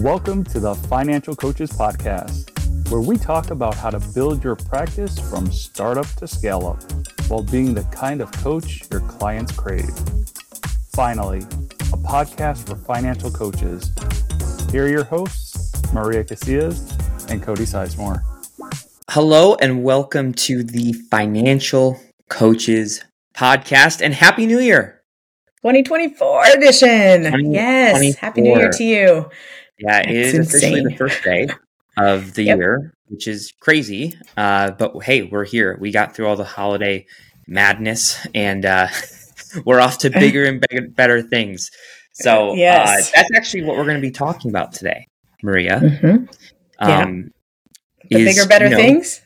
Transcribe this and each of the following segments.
Welcome to the Financial Coaches Podcast, where we talk about how to build your practice from startup to scale up while being the kind of coach your clients crave. Finally, a podcast for financial coaches. Here are your hosts, Maria Casillas and Cody Sizemore. Hello, and welcome to the Financial Coaches Podcast, and Happy New Year! 2024 edition. Yes. Happy New Year to you. Yeah, it is officially the first day of the yep. year, which is crazy. Uh, but hey, we're here. We got through all the holiday madness, and uh, we're off to bigger and bigger, better things. So uh, yes. uh, that's actually what we're going to be talking about today, Maria. Mm-hmm. Yeah. Um, the is, bigger, better you know, things.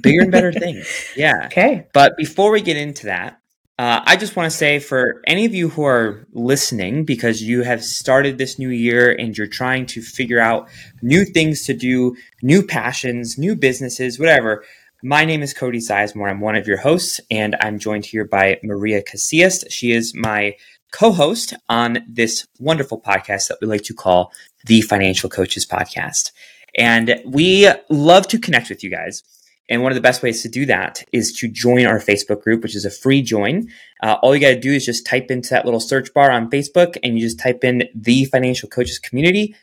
bigger and better things. Yeah. Okay. But before we get into that, uh, I just want to say for any of you who are listening, because you have started this new year and you're trying to figure out new things to do, new passions, new businesses, whatever. My name is Cody Sizemore. I'm one of your hosts, and I'm joined here by Maria Casillas. She is my co host on this wonderful podcast that we like to call the Financial Coaches Podcast. And we love to connect with you guys. And one of the best ways to do that is to join our Facebook group, which is a free join. Uh, all you got to do is just type into that little search bar on Facebook and you just type in the financial coaches community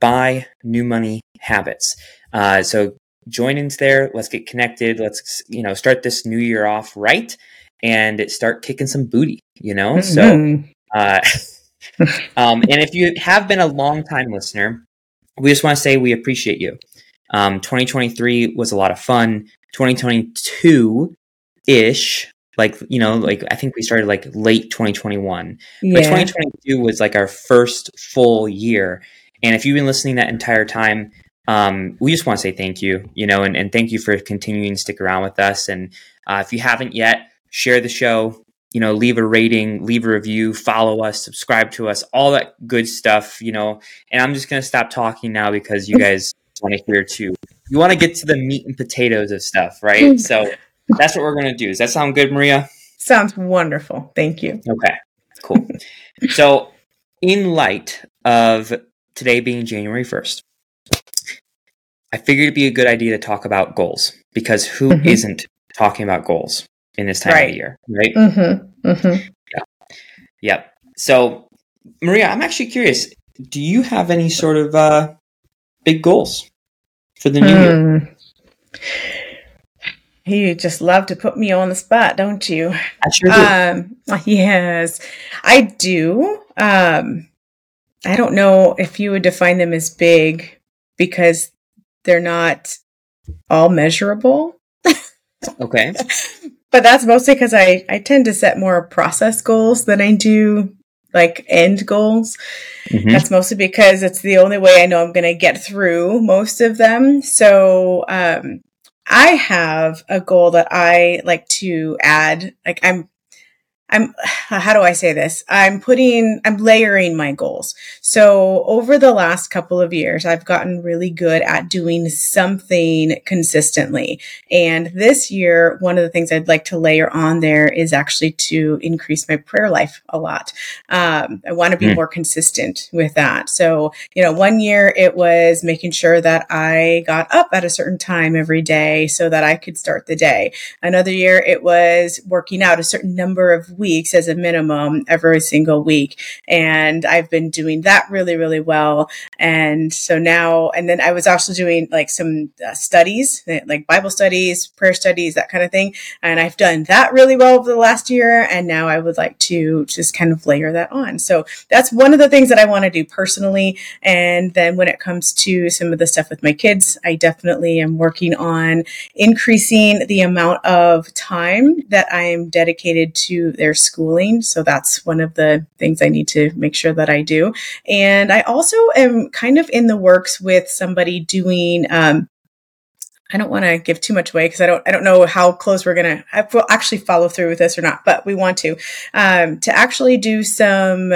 by new money habits. Uh, so join into there. Let's get connected. Let's, you know, start this new year off right and start kicking some booty, you know? Mm-hmm. So, uh, um, and if you have been a long time listener, we just want to say we appreciate you. Um, 2023 was a lot of fun. 2022 ish, like, you know, like I think we started like late 2021. Yeah. But 2022 was like our first full year. And if you've been listening that entire time, um, we just want to say thank you, you know, and, and thank you for continuing to stick around with us. And uh, if you haven't yet, share the show, you know, leave a rating, leave a review, follow us, subscribe to us, all that good stuff, you know. And I'm just going to stop talking now because you guys want to hear too. You want to get to the meat and potatoes of stuff, right? so that's what we're going to do. Does that sound good, Maria? Sounds wonderful. Thank you. Okay, cool. so, in light of today being January 1st, I figured it'd be a good idea to talk about goals because who mm-hmm. not talking about goals in this time right. of year, right? Mm-hmm. Mm-hmm. Yeah. Yep. So, Maria, I'm actually curious. Do you have any sort of uh, big goals? For the new year? Hmm. You just love to put me on the spot, don't you? I sure do. Um, yes, I do. Um, I don't know if you would define them as big because they're not all measurable. okay. but that's mostly because I, I tend to set more process goals than I do like end goals. Mm-hmm. That's mostly because it's the only way I know I'm going to get through most of them. So, um, I have a goal that I like to add. Like I'm I'm, how do I say this? I'm putting, I'm layering my goals. So over the last couple of years, I've gotten really good at doing something consistently. And this year, one of the things I'd like to layer on there is actually to increase my prayer life a lot. Um, I want to be mm. more consistent with that. So, you know, one year it was making sure that I got up at a certain time every day so that I could start the day. Another year it was working out a certain number of weeks as a minimum every single week. And I've been doing that really, really well. And so now, and then I was also doing like some uh, studies, like Bible studies, prayer studies, that kind of thing. And I've done that really well over the last year. And now I would like to just kind of layer that on. So that's one of the things that I want to do personally. And then when it comes to some of the stuff with my kids, I definitely am working on increasing the amount of time that I am dedicated to their their schooling. So that's one of the things I need to make sure that I do. And I also am kind of in the works with somebody doing, um, I don't want to give too much away because I don't I don't know how close we're gonna actually follow through with this or not, but we want to um, to actually do some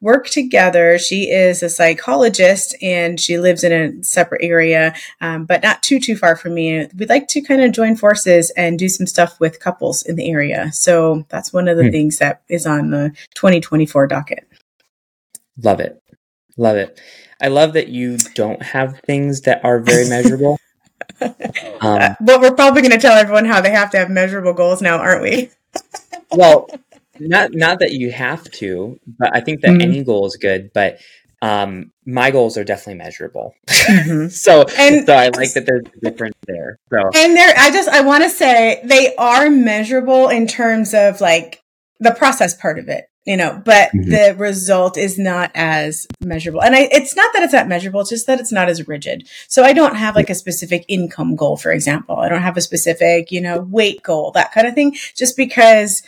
work together. She is a psychologist and she lives in a separate area, um, but not too, too far from me. We'd like to kind of join forces and do some stuff with couples in the area. So that's one of the hmm. things that is on the 2024 docket. Love it. Love it. I love that you don't have things that are very measurable. um, uh, but we're probably going to tell everyone how they have to have measurable goals now, aren't we? well, not not that you have to, but I think that mm-hmm. any goal is good. But um, my goals are definitely measurable. Mm-hmm. so, and, so I like that there's a difference there. So, and there, I just I want to say they are measurable in terms of like the process part of it you know, but mm-hmm. the result is not as measurable. And I, it's not that it's not measurable, it's just that it's not as rigid. So I don't have like a specific income goal, for example. I don't have a specific, you know, weight goal, that kind of thing, just because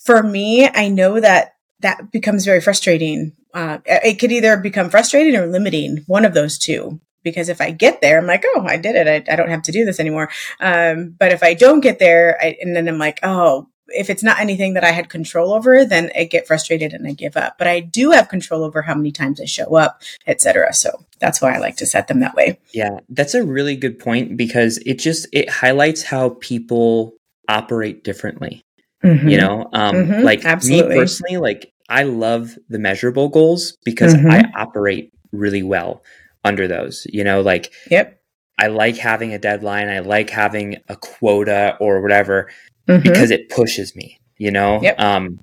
for me, I know that that becomes very frustrating. Uh, it could either become frustrating or limiting, one of those two because if I get there, I'm like, oh, I did it. I, I don't have to do this anymore. Um, but if I don't get there, I, and then I'm like, oh, if it's not anything that I had control over, then I get frustrated and I give up. But I do have control over how many times I show up, etc. So that's why I like to set them that way. Yeah, that's a really good point because it just it highlights how people operate differently. Mm-hmm. You know, um, mm-hmm. like Absolutely. me personally, like I love the measurable goals because mm-hmm. I operate really well under those. You know, like yep. I like having a deadline. I like having a quota or whatever mm-hmm. because it pushes me, you know? Yep. Um,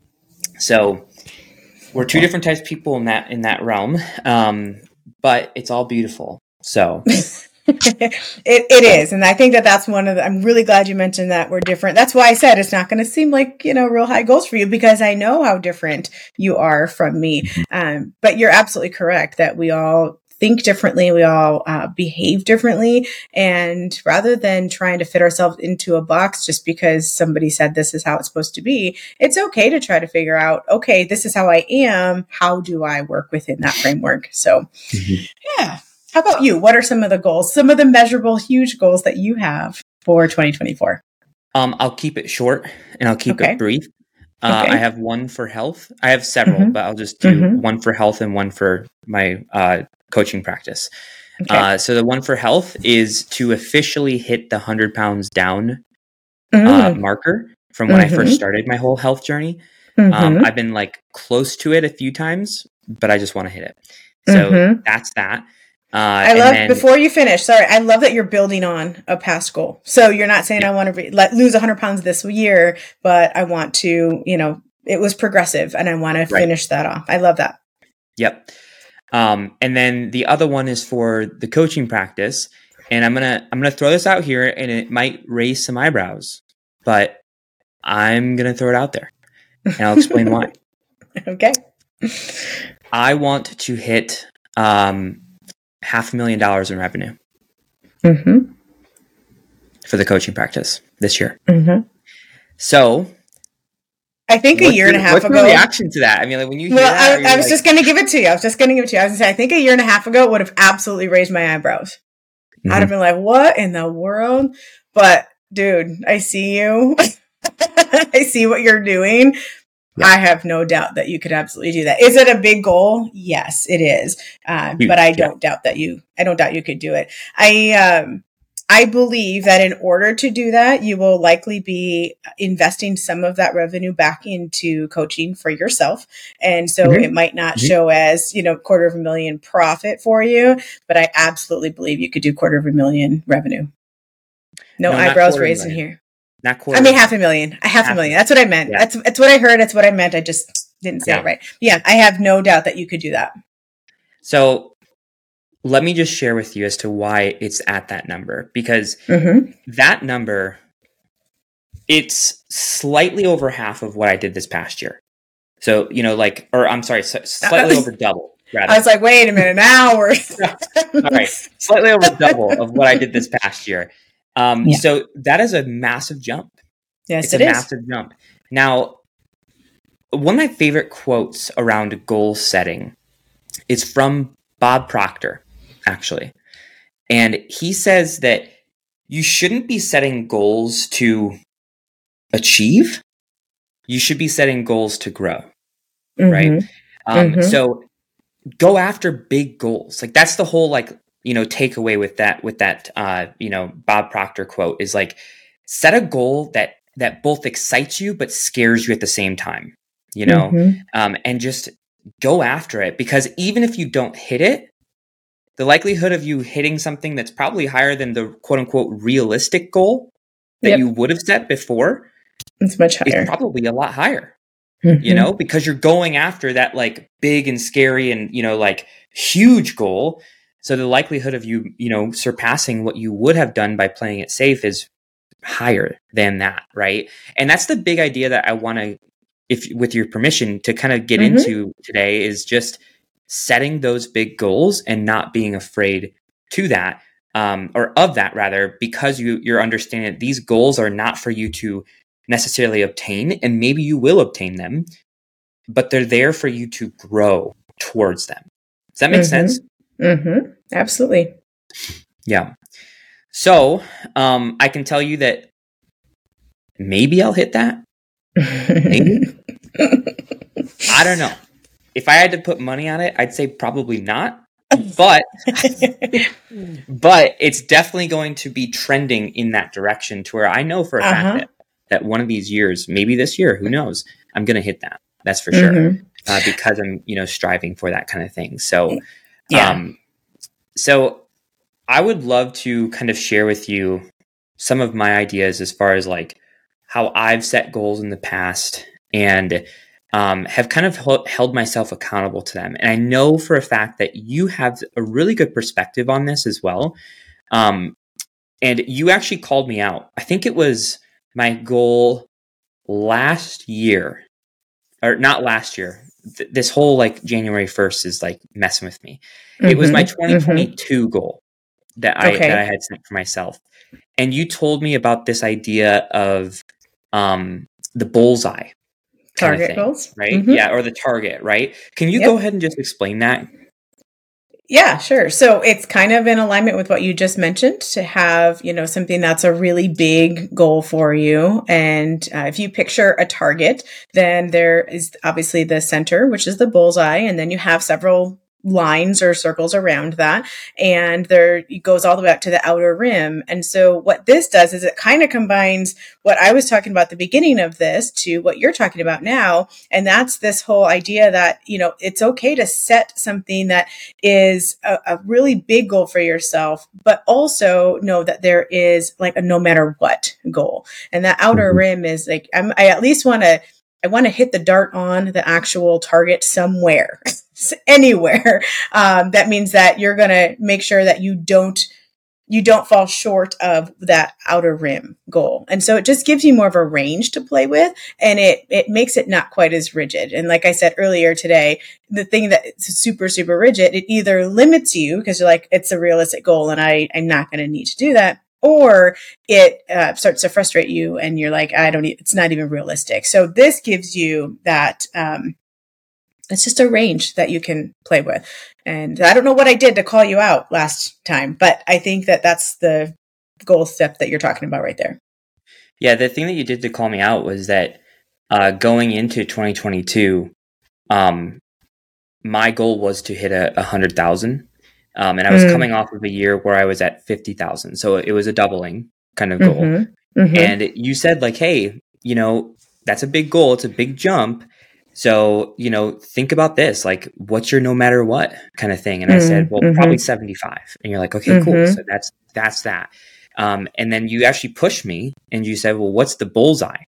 so we're two different types of people in that, in that realm. Um, but it's all beautiful. So it, it is. And I think that that's one of the, I'm really glad you mentioned that we're different. That's why I said it's not going to seem like, you know, real high goals for you because I know how different you are from me. Mm-hmm. Um, but you're absolutely correct that we all think differently, we all uh, behave differently. And rather than trying to fit ourselves into a box just because somebody said this is how it's supposed to be, it's okay to try to figure out, okay, this is how I am. How do I work within that framework? So, mm-hmm. yeah. How about you? What are some of the goals, some of the measurable, huge goals that you have for 2024? Um, I'll keep it short and I'll keep okay. it brief. Uh, okay. I have one for health. I have several, mm-hmm. but I'll just do mm-hmm. one for health and one for my uh, coaching practice. Okay. Uh, so the one for health is to officially hit the 100 pounds down uh, mm-hmm. marker from when. I first mm-hmm. started my whole health journey. Um, mm-hmm. I've been like close to it a few times, but I just want to hit it. So mm-hmm. that's that. Uh, I love then, before you finish. Sorry, I love that you're building on a past goal. So you're not saying yeah. I want to re- let lose 100 pounds this year, but I want to, you know, it was progressive, and I want to right. finish that off. I love that. Yep. Um, and then the other one is for the coaching practice. And I'm gonna I'm gonna throw this out here, and it might raise some eyebrows, but I'm gonna throw it out there, and I'll explain why. Okay. I want to hit um, half a million dollars in revenue mm-hmm. for the coaching practice this year. Mm-hmm. So I think a year and a half what's ago. reaction to that? I mean, like when you well, that, I, I was like, just going to give it to you. I was just going to give it to you. I was going to say, I think a year and a half ago it would have absolutely raised my eyebrows. Mm-hmm. I'd have been like, "What in the world?" But dude, I see you. I see what you're doing. Yeah. I have no doubt that you could absolutely do that. Is it a big goal? Yes, it is. Uh, but I don't yeah. doubt that you. I don't doubt you could do it. I um, I believe that in order to do that, you will likely be investing some of that revenue back into coaching for yourself. And so mm-hmm. it might not mm-hmm. show as, you know, quarter of a million profit for you, but I absolutely believe you could do quarter of a million revenue. No, no eyebrows raised in here. Not quarter. I mean half a million. Half, half a million. That's what I meant. Yeah. That's that's what I heard. That's what I meant. I just didn't say yeah. it right. Yeah, I have no doubt that you could do that. So let me just share with you as to why it's at that number because mm-hmm. that number it's slightly over half of what I did this past year. So, you know, like, or I'm sorry, slightly over double. Rather. I was like, wait a minute, now we're all right, slightly over double of what I did this past year. Um, yeah. So that is a massive jump. Yes, it's it a is. massive jump. Now, one of my favorite quotes around goal setting is from Bob Proctor actually. And he says that you shouldn't be setting goals to achieve. You should be setting goals to grow. Mm-hmm. Right. Um, mm-hmm. So go after big goals. Like that's the whole like, you know, takeaway with that, with that, uh, you know, Bob Proctor quote is like, set a goal that, that both excites you, but scares you at the same time, you know, mm-hmm. um, and just go after it because even if you don't hit it, the likelihood of you hitting something that's probably higher than the quote unquote realistic goal that yep. you would have set before it's much higher. It's probably a lot higher. Mm-hmm. You know, because you're going after that like big and scary and you know like huge goal. So the likelihood of you, you know, surpassing what you would have done by playing it safe is higher than that, right? And that's the big idea that I want to if with your permission to kind of get mm-hmm. into today is just setting those big goals and not being afraid to that um, or of that rather because you you're understanding that these goals are not for you to necessarily obtain and maybe you will obtain them but they're there for you to grow towards them does that make mm-hmm. sense mm-hmm. absolutely yeah so um, i can tell you that maybe i'll hit that maybe i don't know if I had to put money on it, I'd say probably not. But but it's definitely going to be trending in that direction to where I know for a uh-huh. fact that, that one of these years, maybe this year, who knows, I'm going to hit that. That's for sure. Mm-hmm. Uh, because I'm, you know, striving for that kind of thing. So, yeah. Um, so I would love to kind of share with you some of my ideas as far as like how I've set goals in the past and um, have kind of held myself accountable to them. And I know for a fact that you have a really good perspective on this as well. Um, and you actually called me out. I think it was my goal last year, or not last year. Th- this whole like January 1st is like messing with me. Mm-hmm, it was my 2022 mm-hmm. goal that I, okay. that I had set for myself. And you told me about this idea of um, the bullseye target thing, goals, right? Mm-hmm. Yeah, or the target, right? Can you yep. go ahead and just explain that? Yeah, sure. So it's kind of in alignment with what you just mentioned to have, you know, something that's a really big goal for you. And uh, if you picture a target, then there is obviously the center, which is the bullseye. And then you have several lines or circles around that and there it goes all the way up to the outer rim. And so what this does is it kind of combines what i was talking about at the beginning of this to what you're talking about now. And that's this whole idea that you know it's okay to set something that is a, a really big goal for yourself but also know that there is like a no matter what goal. And that outer mm-hmm. rim is like I'm, i at least want to I want to hit the dart on the actual target somewhere, anywhere. Um, that means that you're going to make sure that you don't you don't fall short of that outer rim goal. And so it just gives you more of a range to play with and it it makes it not quite as rigid. And like I said earlier today, the thing that's super super rigid, it either limits you because you're like it's a realistic goal and I I'm not going to need to do that or it uh, starts to frustrate you and you're like i don't e- it's not even realistic. So this gives you that um, it's just a range that you can play with. And i don't know what i did to call you out last time but i think that that's the goal step that you're talking about right there. Yeah the thing that you did to call me out was that uh, going into 2022 um, my goal was to hit a, a hundred thousand um, and I was mm. coming off of a year where I was at 50,000. So it was a doubling kind of goal. Mm-hmm. Mm-hmm. And you said, like, hey, you know, that's a big goal. It's a big jump. So, you know, think about this like, what's your no matter what kind of thing? And mm-hmm. I said, well, probably mm-hmm. 75. And you're like, okay, cool. Mm-hmm. So that's, that's that. Um, and then you actually pushed me and you said, well, what's the bullseye?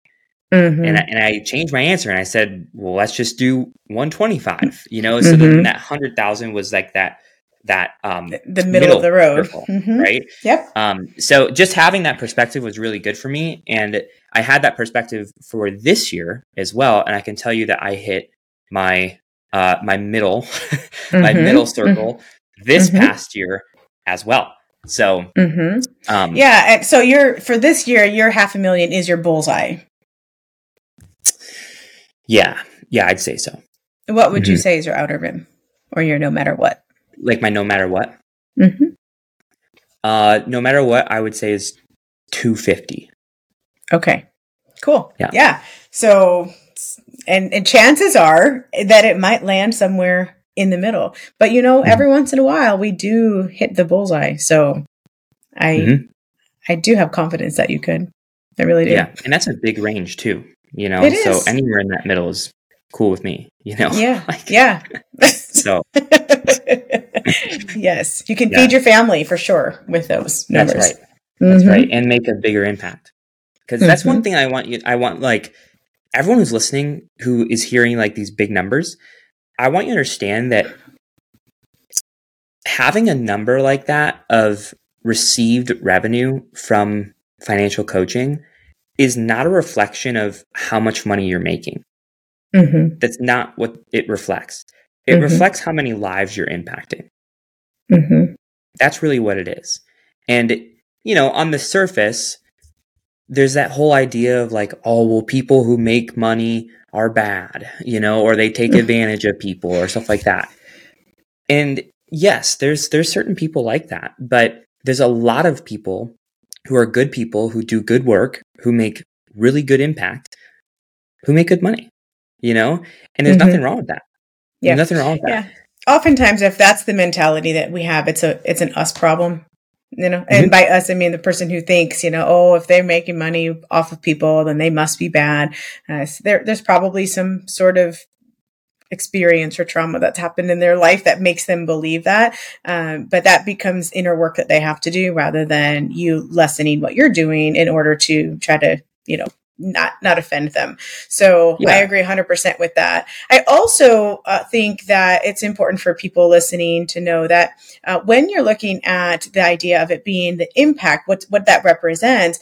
Mm-hmm. And, I, and I changed my answer and I said, well, let's just do 125, you know? So then that 100,000 was like that that um, the, the middle, middle, of the road, circle, mm-hmm. right? Yep. Um, so just having that perspective was really good for me, and I had that perspective for this year as well. And I can tell you that I hit my uh, my middle mm-hmm. my middle circle mm-hmm. this mm-hmm. past year as well. So mm-hmm. um, yeah, so you're for this year, your half a million is your bullseye. Yeah, yeah, I'd say so. What would you mm-hmm. say is your outer rim, or your no matter what? Like my no matter what. Mm-hmm. Uh, no matter what, I would say is two fifty. Okay, cool. Yeah, yeah. So, and and chances are that it might land somewhere in the middle. But you know, mm-hmm. every once in a while, we do hit the bullseye. So, I mm-hmm. I do have confidence that you could. I really do. Yeah, and that's a big range too. You know, so anywhere in that middle is cool with me, you know? Yeah. like, yeah. so, yes, you can yeah. feed your family for sure with those numbers. That's right. That's mm-hmm. right. And make a bigger impact. Because that's mm-hmm. one thing I want you, I want like everyone who's listening who is hearing like these big numbers, I want you to understand that having a number like that of received revenue from financial coaching is not a reflection of how much money you're making. Mm-hmm. That's not what it reflects. It mm-hmm. reflects how many lives you're impacting. Mm-hmm. That's really what it is. And, you know, on the surface, there's that whole idea of like, oh, well, people who make money are bad, you know, or they take advantage of people or stuff like that. And yes, there's there's certain people like that, but there's a lot of people who are good people who do good work, who make really good impact, who make good money, you know? And there's mm-hmm. nothing wrong with that. Yeah. There's nothing wrong with that. Yeah. Oftentimes if that's the mentality that we have, it's a it's an us problem you know and mm-hmm. by us i mean the person who thinks you know oh if they're making money off of people then they must be bad uh, so there, there's probably some sort of experience or trauma that's happened in their life that makes them believe that um, but that becomes inner work that they have to do rather than you lessening what you're doing in order to try to you know not not offend them. So yeah. I agree 100% with that. I also uh, think that it's important for people listening to know that uh, when you're looking at the idea of it being the impact, what what that represents,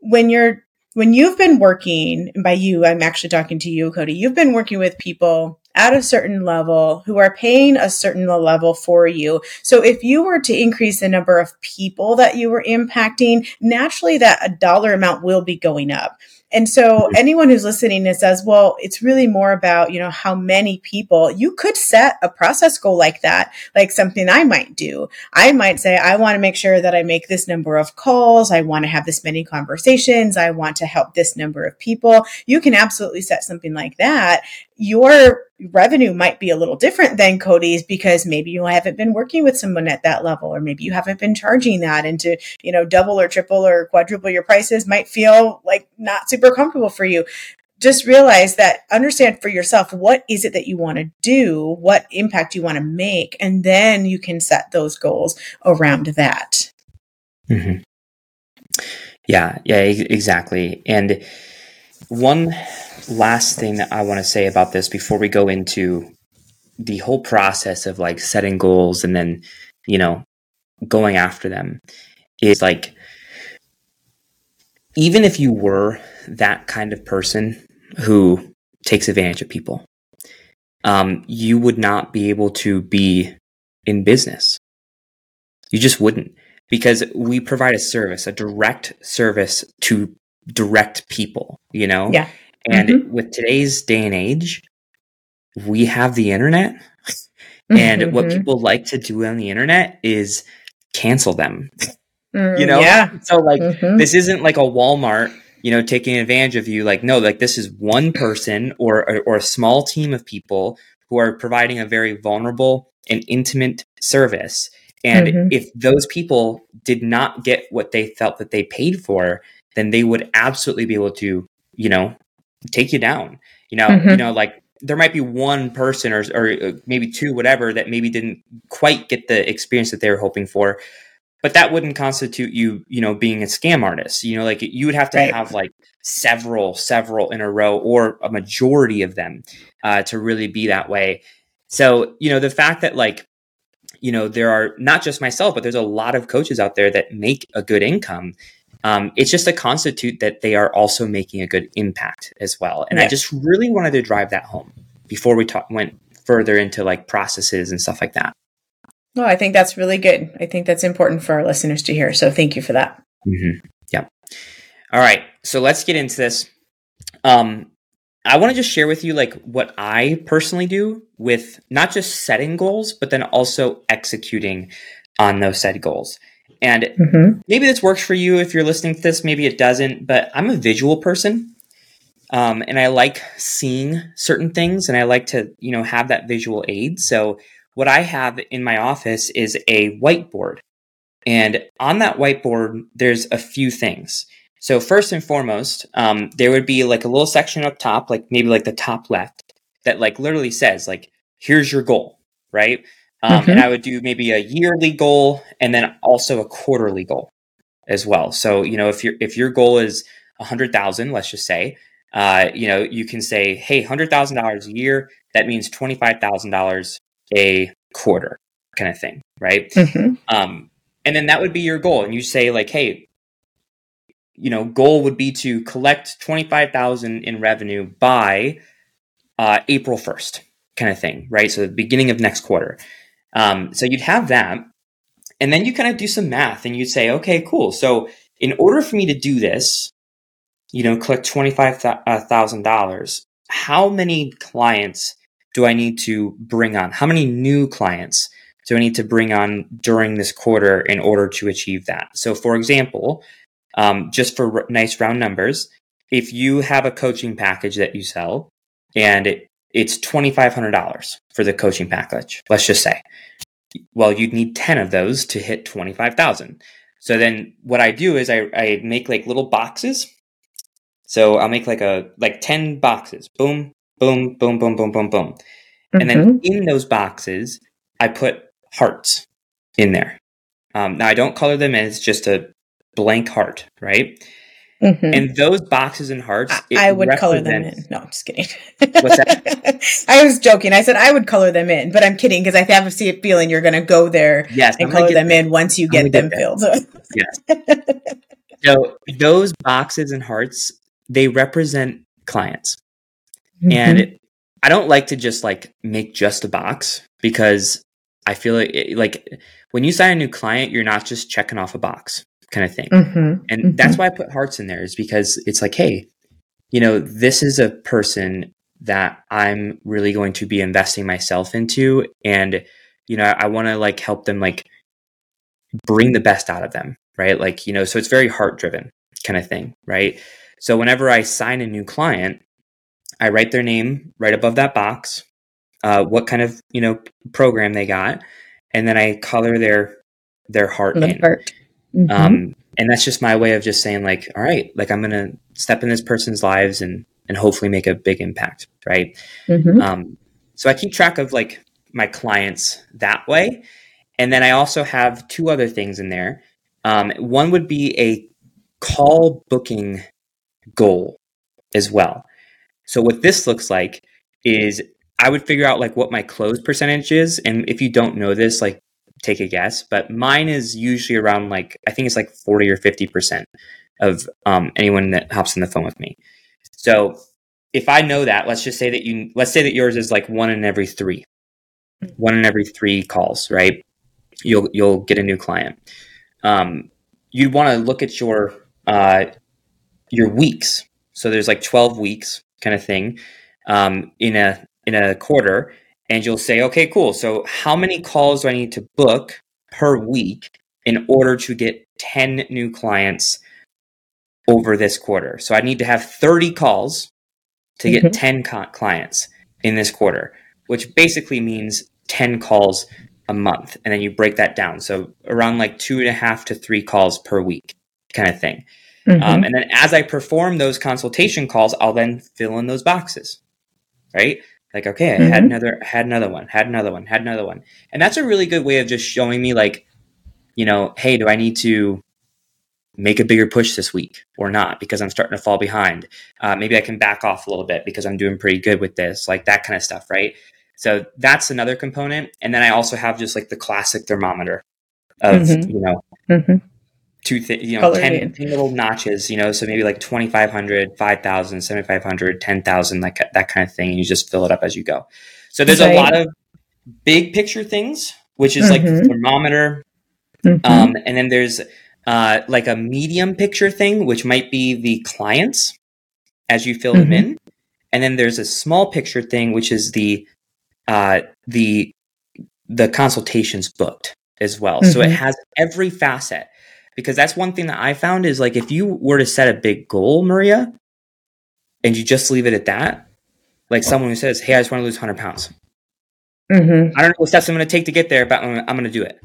when you're when you've been working, and by you, I'm actually talking to you, Cody. You've been working with people at a certain level who are paying a certain level for you. So if you were to increase the number of people that you were impacting, naturally that a dollar amount will be going up. And so anyone who's listening and says, well, it's really more about, you know, how many people you could set a process goal like that, like something I might do. I might say, I want to make sure that I make this number of calls. I want to have this many conversations. I want to help this number of people. You can absolutely set something like that your revenue might be a little different than Cody's because maybe you haven't been working with someone at that level, or maybe you haven't been charging that. And to, you know, double or triple or quadruple your prices might feel like not super comfortable for you. Just realize that understand for yourself what is it that you want to do, what impact you want to make, and then you can set those goals around that. Mm-hmm. Yeah, yeah, exactly. And one last thing that I want to say about this before we go into the whole process of like setting goals and then, you know, going after them is like, even if you were that kind of person who takes advantage of people, um, you would not be able to be in business. You just wouldn't because we provide a service, a direct service to direct people, you know? Yeah. And mm-hmm. with today's day and age, we have the internet. and mm-hmm. what people like to do on the internet is cancel them. Mm, you know? Yeah. So like mm-hmm. this isn't like a Walmart, you know, taking advantage of you. Like, no, like this is one person or, or, or a small team of people who are providing a very vulnerable and intimate service. And mm-hmm. if those people did not get what they felt that they paid for, then they would absolutely be able to, you know, take you down. You know, mm-hmm. you know, like there might be one person or or uh, maybe two, whatever, that maybe didn't quite get the experience that they were hoping for. But that wouldn't constitute you, you know, being a scam artist. You know, like you would have to right. have like several, several in a row or a majority of them uh, to really be that way. So, you know, the fact that like, you know, there are not just myself, but there's a lot of coaches out there that make a good income um, it's just a constitute that they are also making a good impact as well. And. I just really wanted to drive that home before we talk, went further into like processes and stuff like that. Well, I think that's really good. I think that's important for our listeners to hear. So thank you for that. Mm-hmm. Yeah. All right. So let's get into this. Um, I want to just share with you like what I personally do with not just setting goals, but then also executing on those set goals. And mm-hmm. maybe this works for you if you're listening to this, maybe it doesn't, but I'm a visual person. Um, and I like seeing certain things and I like to, you know, have that visual aid. So what I have in my office is a whiteboard. And on that whiteboard, there's a few things. So first and foremost, um, there would be like a little section up top, like maybe like the top left, that like literally says like here's your goal, right? Um, Mm-hmm. And I would do maybe a yearly goal and then also a quarterly goal as well. So you know if your if your goal is a hundred thousand, let's just say, uh, you know you can say, hey, hundred thousand dollars a year. That means twenty five thousand dollars a quarter, kind of thing, right? Mhm. Um, and then that would be your goal. And you say like, hey, you know, goal would be to collect twenty five thousand in revenue by uh, April first, kind of thing, right? So the beginning of next quarter. Um, so you'd have that, and then you kind of do some math, and you'd say, okay, cool. So in order for me to do this, you know, collect twenty five thousand dollars, how many clients do I need to bring on? How many new clients? do I need to bring on during this quarter in order to achieve that? So, for example, um, just for r- nice round numbers, if you have a coaching package that you sell and it, it's $2,500 for the coaching package, let's just say, well, you'd need 10 of those to hit 25,000. So then what I do is I, I make like little boxes. So I'll make like a, like 10 boxes, boom, boom, boom, boom, boom, boom, boom. And then in those boxes, I put hearts in there. Um, now I don't color them in; it's just a blank heart, right? Mhm. And those boxes and hearts, it I would color them in. No, I'm just kidding. What's that? I was joking. I said I would color them in, but I'm kidding because I have a feeling you're going to go there Yes, and color them in once you get them get filled. So those boxes and hearts, they represent clients. Mm-hmm. And it, I don't like to just like make just a box because I feel like it, like when you sign a new client, you're not just checking off a box kind of thing. Mhm. And Mhm. that's why I put hearts in there is because it's like, hey, you know, this is a person that I'm really going to be investing myself into. And, you know, I want to like help them like bring the best out of them. Right. Like, you know, so it's very heart driven kind of thing. Right. So whenever I sign a new client, I write their name right above that box, uh, what kind of, you know, program they got, and then I color their their heart The in. heart. Mhm. Um, and that's just my way of just saying like, all right, like I'm gonna step in this person's lives and and hopefully make a big impact, right? Mhm. Um, so I keep track of like my clients that way, and then I also have two other things in there. Um, one would be a call booking goal as well. So what this looks like is I would figure out like what my close percentage is, and if you don't know this, like take a guess, but mine is usually around like I think it's like forty or fifty percent of um, anyone that hops on the phone with me. So if I know that, let's just say that you let's say that yours is like one in every three, one in every three calls, right? You'll you'll get a new client. Um, you'd want to look at your uh, your weeks. So there's like twelve weeks kind of thing um, in a in a quarter, and you'll say, okay, cool. So how many calls do I need to book per week in order to get ten new clients over this quarter? So I need to have thirty calls to get Mhm. 10 co- clients in this quarter, which basically means 10 calls a month. And then you break that down. So around like two and a half to three calls per week kind of thing. Mhm. Um, and then as I perform those consultation calls, I'll then fill in those boxes, right? Like, okay, I had Mhm. another, had another one, had another one, had another one. And that's a really good way of just showing me like, you know, hey, do I need to make a bigger push this week or not because I'm starting to fall behind? Uh, maybe I can back off a little bit because I'm doing pretty good with this, like that kind of stuff, right? So that's another component. And then I also have just like the classic thermometer of, Mhm. you know, Mhm. Two, you know, Colored 10, 10 little notches, you know, so maybe like 2,500, 5,000, 7,500, 10,000, like that kind of thing. And you just fill it up as you go. So there's Right. a lot of big picture things, which is like the thermometer, Mhm. um, and then there's uh, like a medium picture thing, which might be the clients as you fill them Mhm. in, and then there's a small picture thing, which is the uh, the the consultations booked as well. So it Mhm. has every facet because that's one thing that I found is like if you were to set a big goal, Maria, and you just leave it at that, like someone who says, "Hey, I just want to lose 100 pounds. Mhm. I don't know what steps I'm going to take to get there, but I'm, I'm going to do it."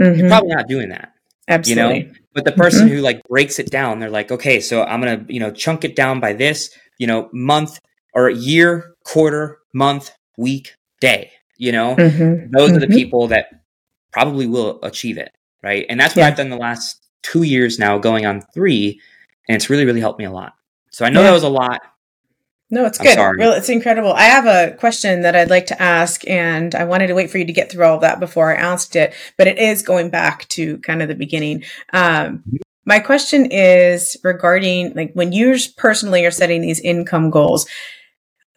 Mhm. You're probably not doing that. Absolutely. But the person who like breaks it down, they're like, okay, so I'm gonna, you know, chunk it down by this, you know, month, or year, quarter, month, week, day. You know, mm-hmm. those mm-hmm. are the mm-hmm. people that probably will achieve it. Right. And that's what yeah. I've done the last two years now, going on three. And it's really, really helped me a lot. So I know yeah. that was a lot. No, it's good. Well, it's incredible. I have a question that I'd like to ask, and I wanted to wait for you to get through all of that before I asked it, but it is going back to kind of the beginning. Um, my question is regarding like when you personally are setting these income goals.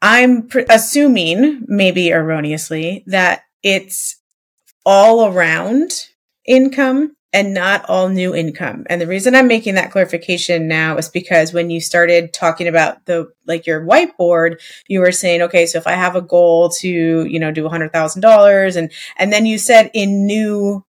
I'm pr- assuming, maybe erroneously, that it's all around income and not all new income. And the reason I'm making that clarification now is because when you started talking about the like your whiteboard, you were saying, okay, so if I have a goal to, you know, do hundred thousand dollars and and then you said in new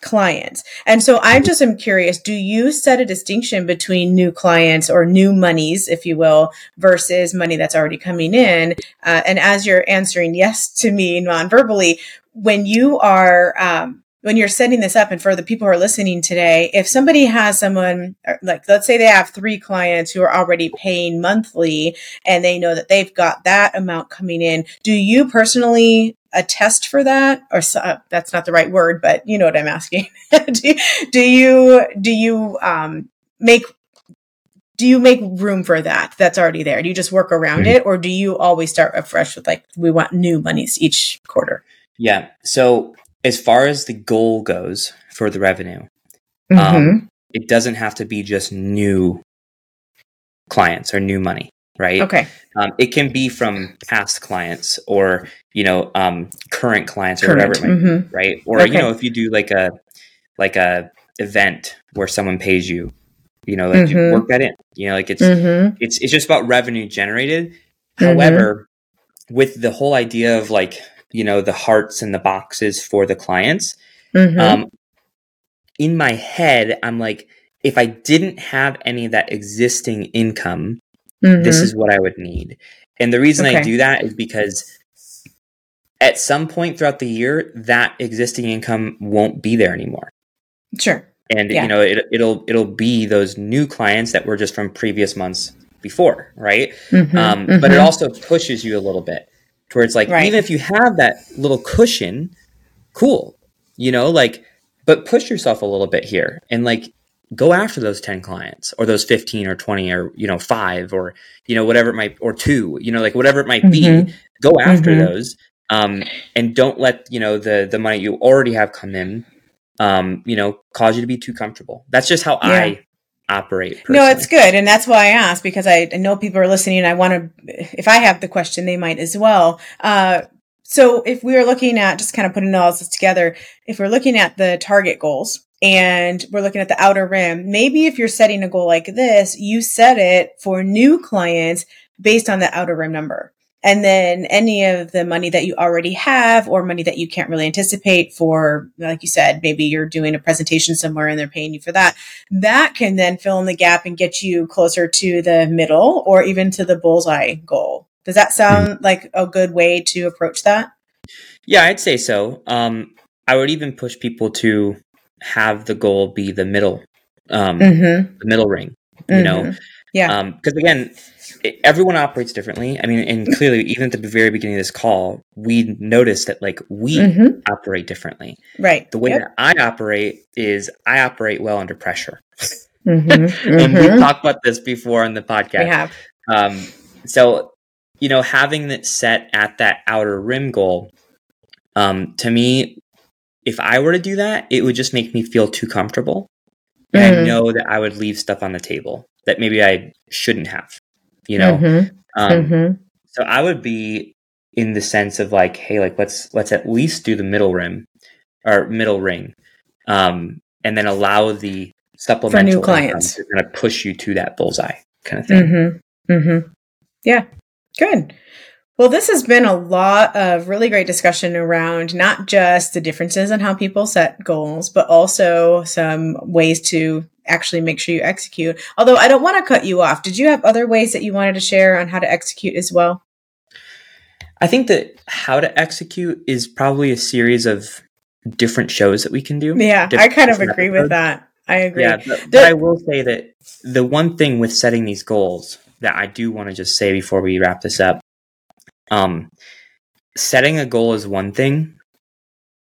clients. And so I just am curious, do you set a distinction between new clients or new monies, if you will, versus money that's already coming in? Uh, and as you're answering yes to me non-verbally, when you are um, when you're setting this up and for the people who are listening today, if somebody has someone like, let's say they have three clients who are already paying monthly and they know that they've got that amount coming in, do you personally attest for that? Or uh, that's not the right word, but you know what I'm asking. do, do, you, do you, um, make do you make room for that that's already there do you just work around mm-hmm. it or do you always start afresh with like we want new monies each quarter yeah so as far as the goal goes for the revenue, um, mm-hmm. um, it doesn't have to be just new clients or new money, right? Okay. Um, it can be from past clients or you know um, current clients or current. whatever it might mm-hmm. be, right? Or okay. you know if you do like a like a event where someone pays you, you know, like mm-hmm. you work that in, you know, like it's mm-hmm. it's it's just about revenue generated. Mm-hmm. However, with the whole idea of like you know the hearts and the boxes for the clients mm-hmm. um, in my head i'm like if i didn't have any of that existing income mm-hmm. this is what i would need and the reason okay. i do that is because at some point throughout the year that existing income won't be there anymore sure and yeah. you know it, it'll it'll be those new clients that were just from previous months before right mm-hmm. Um, but it mm-hmm. also pushes you a little bit to where it's like right. even if you have that little cushion, cool, you know, like, but push yourself a little bit here and like go after those 10 clients or those 15 or 20 or you know five or you know whatever it might or two you know like whatever it might mm-hmm. be go after mm-hmm. those um, and don't let you know the the money you already have come in um, you know cause you to be too comfortable that's just how yeah. i operate. Personally. No, it's good. And that's why I asked because I know people are listening and I want to, if I have the question, they might as well. Uh, so if we are looking at just kind of putting all this together, if we're looking at the target goals and we're looking at the outer rim, maybe if you're setting a goal like this, you set it for new clients based on the outer rim number. And then any of the money that you already have or money that you can't really anticipate for, like you said, maybe you're doing a presentation somewhere and they're paying you for that. That can then fill in the gap and get you closer to the middle or even to the bullseye goal. Does that sound mm-hmm. like a good way to approach that? Yeah, I'd say so. Um, I would even push people to have the goal be the middle, um, mm-hmm. the middle ring. You mm-hmm. know, yeah. Because um, again, it, everyone operates differently. I mean, and clearly, even at the very beginning of this call, we noticed that like we mm-hmm. operate differently. Right. The way yep. that I operate is I operate well under pressure. Mm-hmm. and mm-hmm. we've talked about this before on the podcast. We have. Um, so, you know, having that set at that outer rim goal, um, to me, if I were to do that, it would just make me feel too comfortable. And I mm-hmm. know that I would leave stuff on the table that maybe I shouldn't have you know mm-hmm. Um, mm-hmm. so i would be in the sense of like hey like let's let's at least do the middle rim or middle ring um, and then allow the supplemental For new clients to kind of push you to that bullseye kind of thing mm-hmm. Mm-hmm. yeah good well, this has been a lot of really great discussion around not just the differences in how people set goals, but also some ways to actually make sure you execute. Although I don't want to cut you off. Did you have other ways that you wanted to share on how to execute as well? I think that how to execute is probably a series of different shows that we can do. Yeah, I kind of agree episodes. with that. I agree. Yeah, but, but I will say that the one thing with setting these goals that I do want to just say before we wrap this up Um, setting a goal is one thing,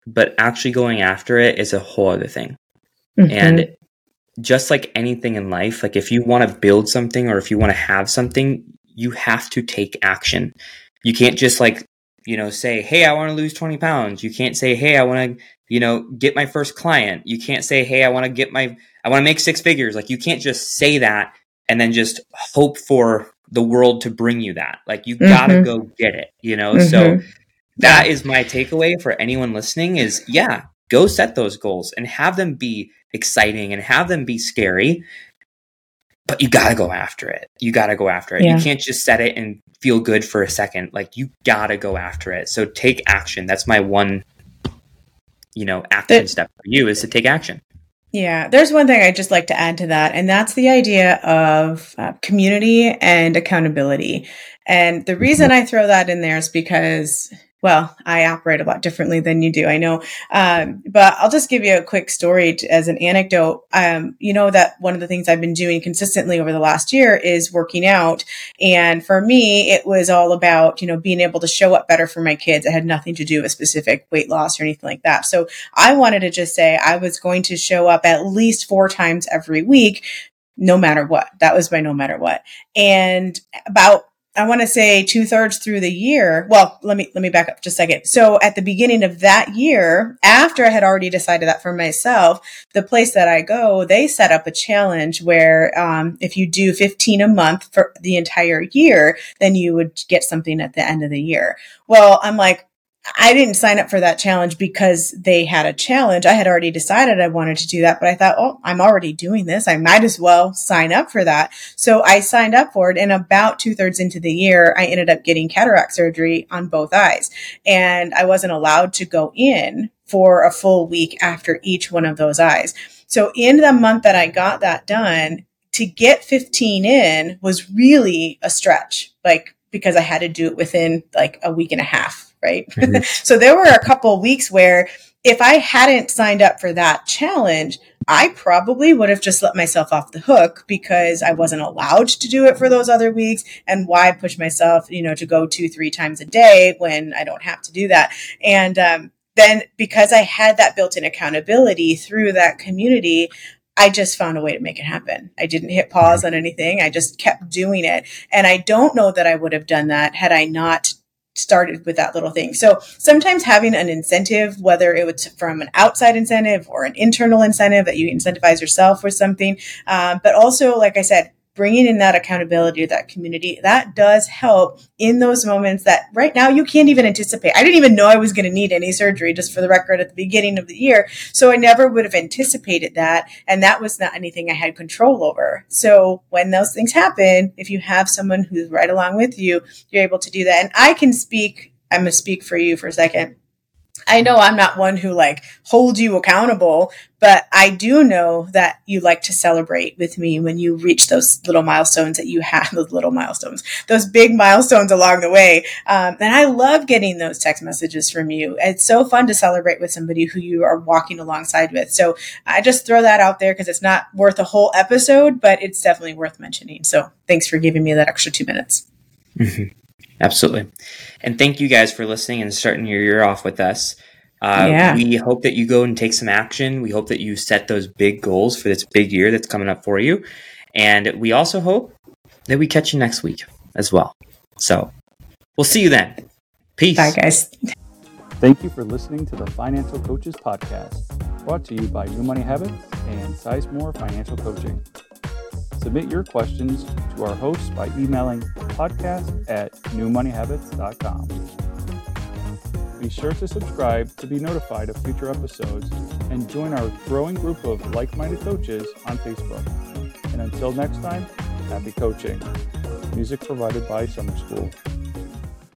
but actually going after it is a whole other thing. Mm-hmm. And just like anything in life, like if you want to build something or if you want to have something, you have to take action. You can't just like, you know, say, Hey, I want to lose 20 pounds. You can't say, Hey, I want to, you know, get my first client. You can't say, Hey, I want to get my, I want to make six figures. Like you can't just say that and then just hope for the world to bring you that. Like you mm-hmm. gotta go get it, you know? Mm-hmm. So that is my takeaway for anyone listening is yeah, go set those goals and have them be exciting and have them be scary. But you gotta go after it. You gotta go after it. Yeah. You can't just set it and feel good for a second. Like you gotta go after it. So take action. That's my one, you know, action step for you is to take action. Yeah, there's one thing I'd just like to add to that, and that's the idea of uh, community and accountability. And the reason mm-hmm. I throw that in there is because well, I operate a lot differently than you do, I know. Um, but I'll just give you a quick story to, as an anecdote. Um, you know that one of the things I've been doing consistently over the last year is working out. And for me, it was all about, you know, being able to show up better for my kids. It had nothing to do with specific weight loss or anything like that. So I wanted to just say I was going to show up at least four times every week no matter what. That was my no matter what. And about I want to say two thirds through the year. Well, let me let me back up just a second. So at the beginning of that year, after I had already decided that for myself, the place that I go, they set up a challenge where um, if you do 15 a month for the entire year, then you would get something at the end of the year. Well, I'm like, I didn't sign up for that challenge because they had a challenge. I had already decided I wanted to do that, but I thought, oh, I'm already doing this. I might as well sign up for that. So I signed up for it. And about two thirds into the year, I ended up getting cataract surgery on both eyes. And I wasn't allowed to go in for a full week after each one of those eyes. So in the month that I got that done, to get 15 in was really a stretch, like because I had to do it within like a week and a half right? Mm-hmm. so there were a couple weeks where if I hadn't signed up for that challenge, I probably would have just let myself off the hook because I wasn't allowed to do it for those other weeks. And why push myself, you know, to go two, three times a day when I don't have to do that? And um, then because I had that built in accountability through that community, I just found a way to make it happen. I didn't hit pause on anything. I just kept doing it. And I don't know that I would have done that had I not started with that little thing. So sometimes having an incentive, whether it was from an outside incentive or an internal incentive that you incentivize yourself with something, um, but also, like I said, bringing in that accountability to that community, that does help in those moments that right now you can't even anticipate. I didn't even know I was going to need any surgery, just for the record, at the beginning of the year. So I never would have anticipated that. And that was not anything I had control over. So when those things happen, if you have someone who's right along with you, you're able to do that. And I can speak, I'm going to speak for you for a second. I know I'm not one who like holds you accountable, but I do know that you like to celebrate with me when you reach those little milestones that you have, those little milestones, those big milestones along the way. Um, and I love getting those text messages from you. It's so fun to celebrate with somebody who you are walking alongside with. So I just throw that out there because it's not worth a whole episode, but it's definitely worth mentioning. So thanks for giving me that extra two minutes. Mm-hmm. Absolutely. And thank you guys for listening and starting your year off with us. Uh, yeah. We hope that you go and take some action. We hope that you set those big goals for this big year that's coming up for you. And we also hope that we catch you next week as well. So we'll see you then. Peace. Bye, guys. Thank you for listening to the Financial Coaches Podcast, brought to you by New Money Habits and Sizemore Financial Coaching. Submit your questions to our hosts by emailing podcast at newmoneyhabits.com. Be sure to subscribe to be notified of future episodes and join our growing group of like minded coaches on Facebook. And until next time, happy coaching. Music provided by Summer School.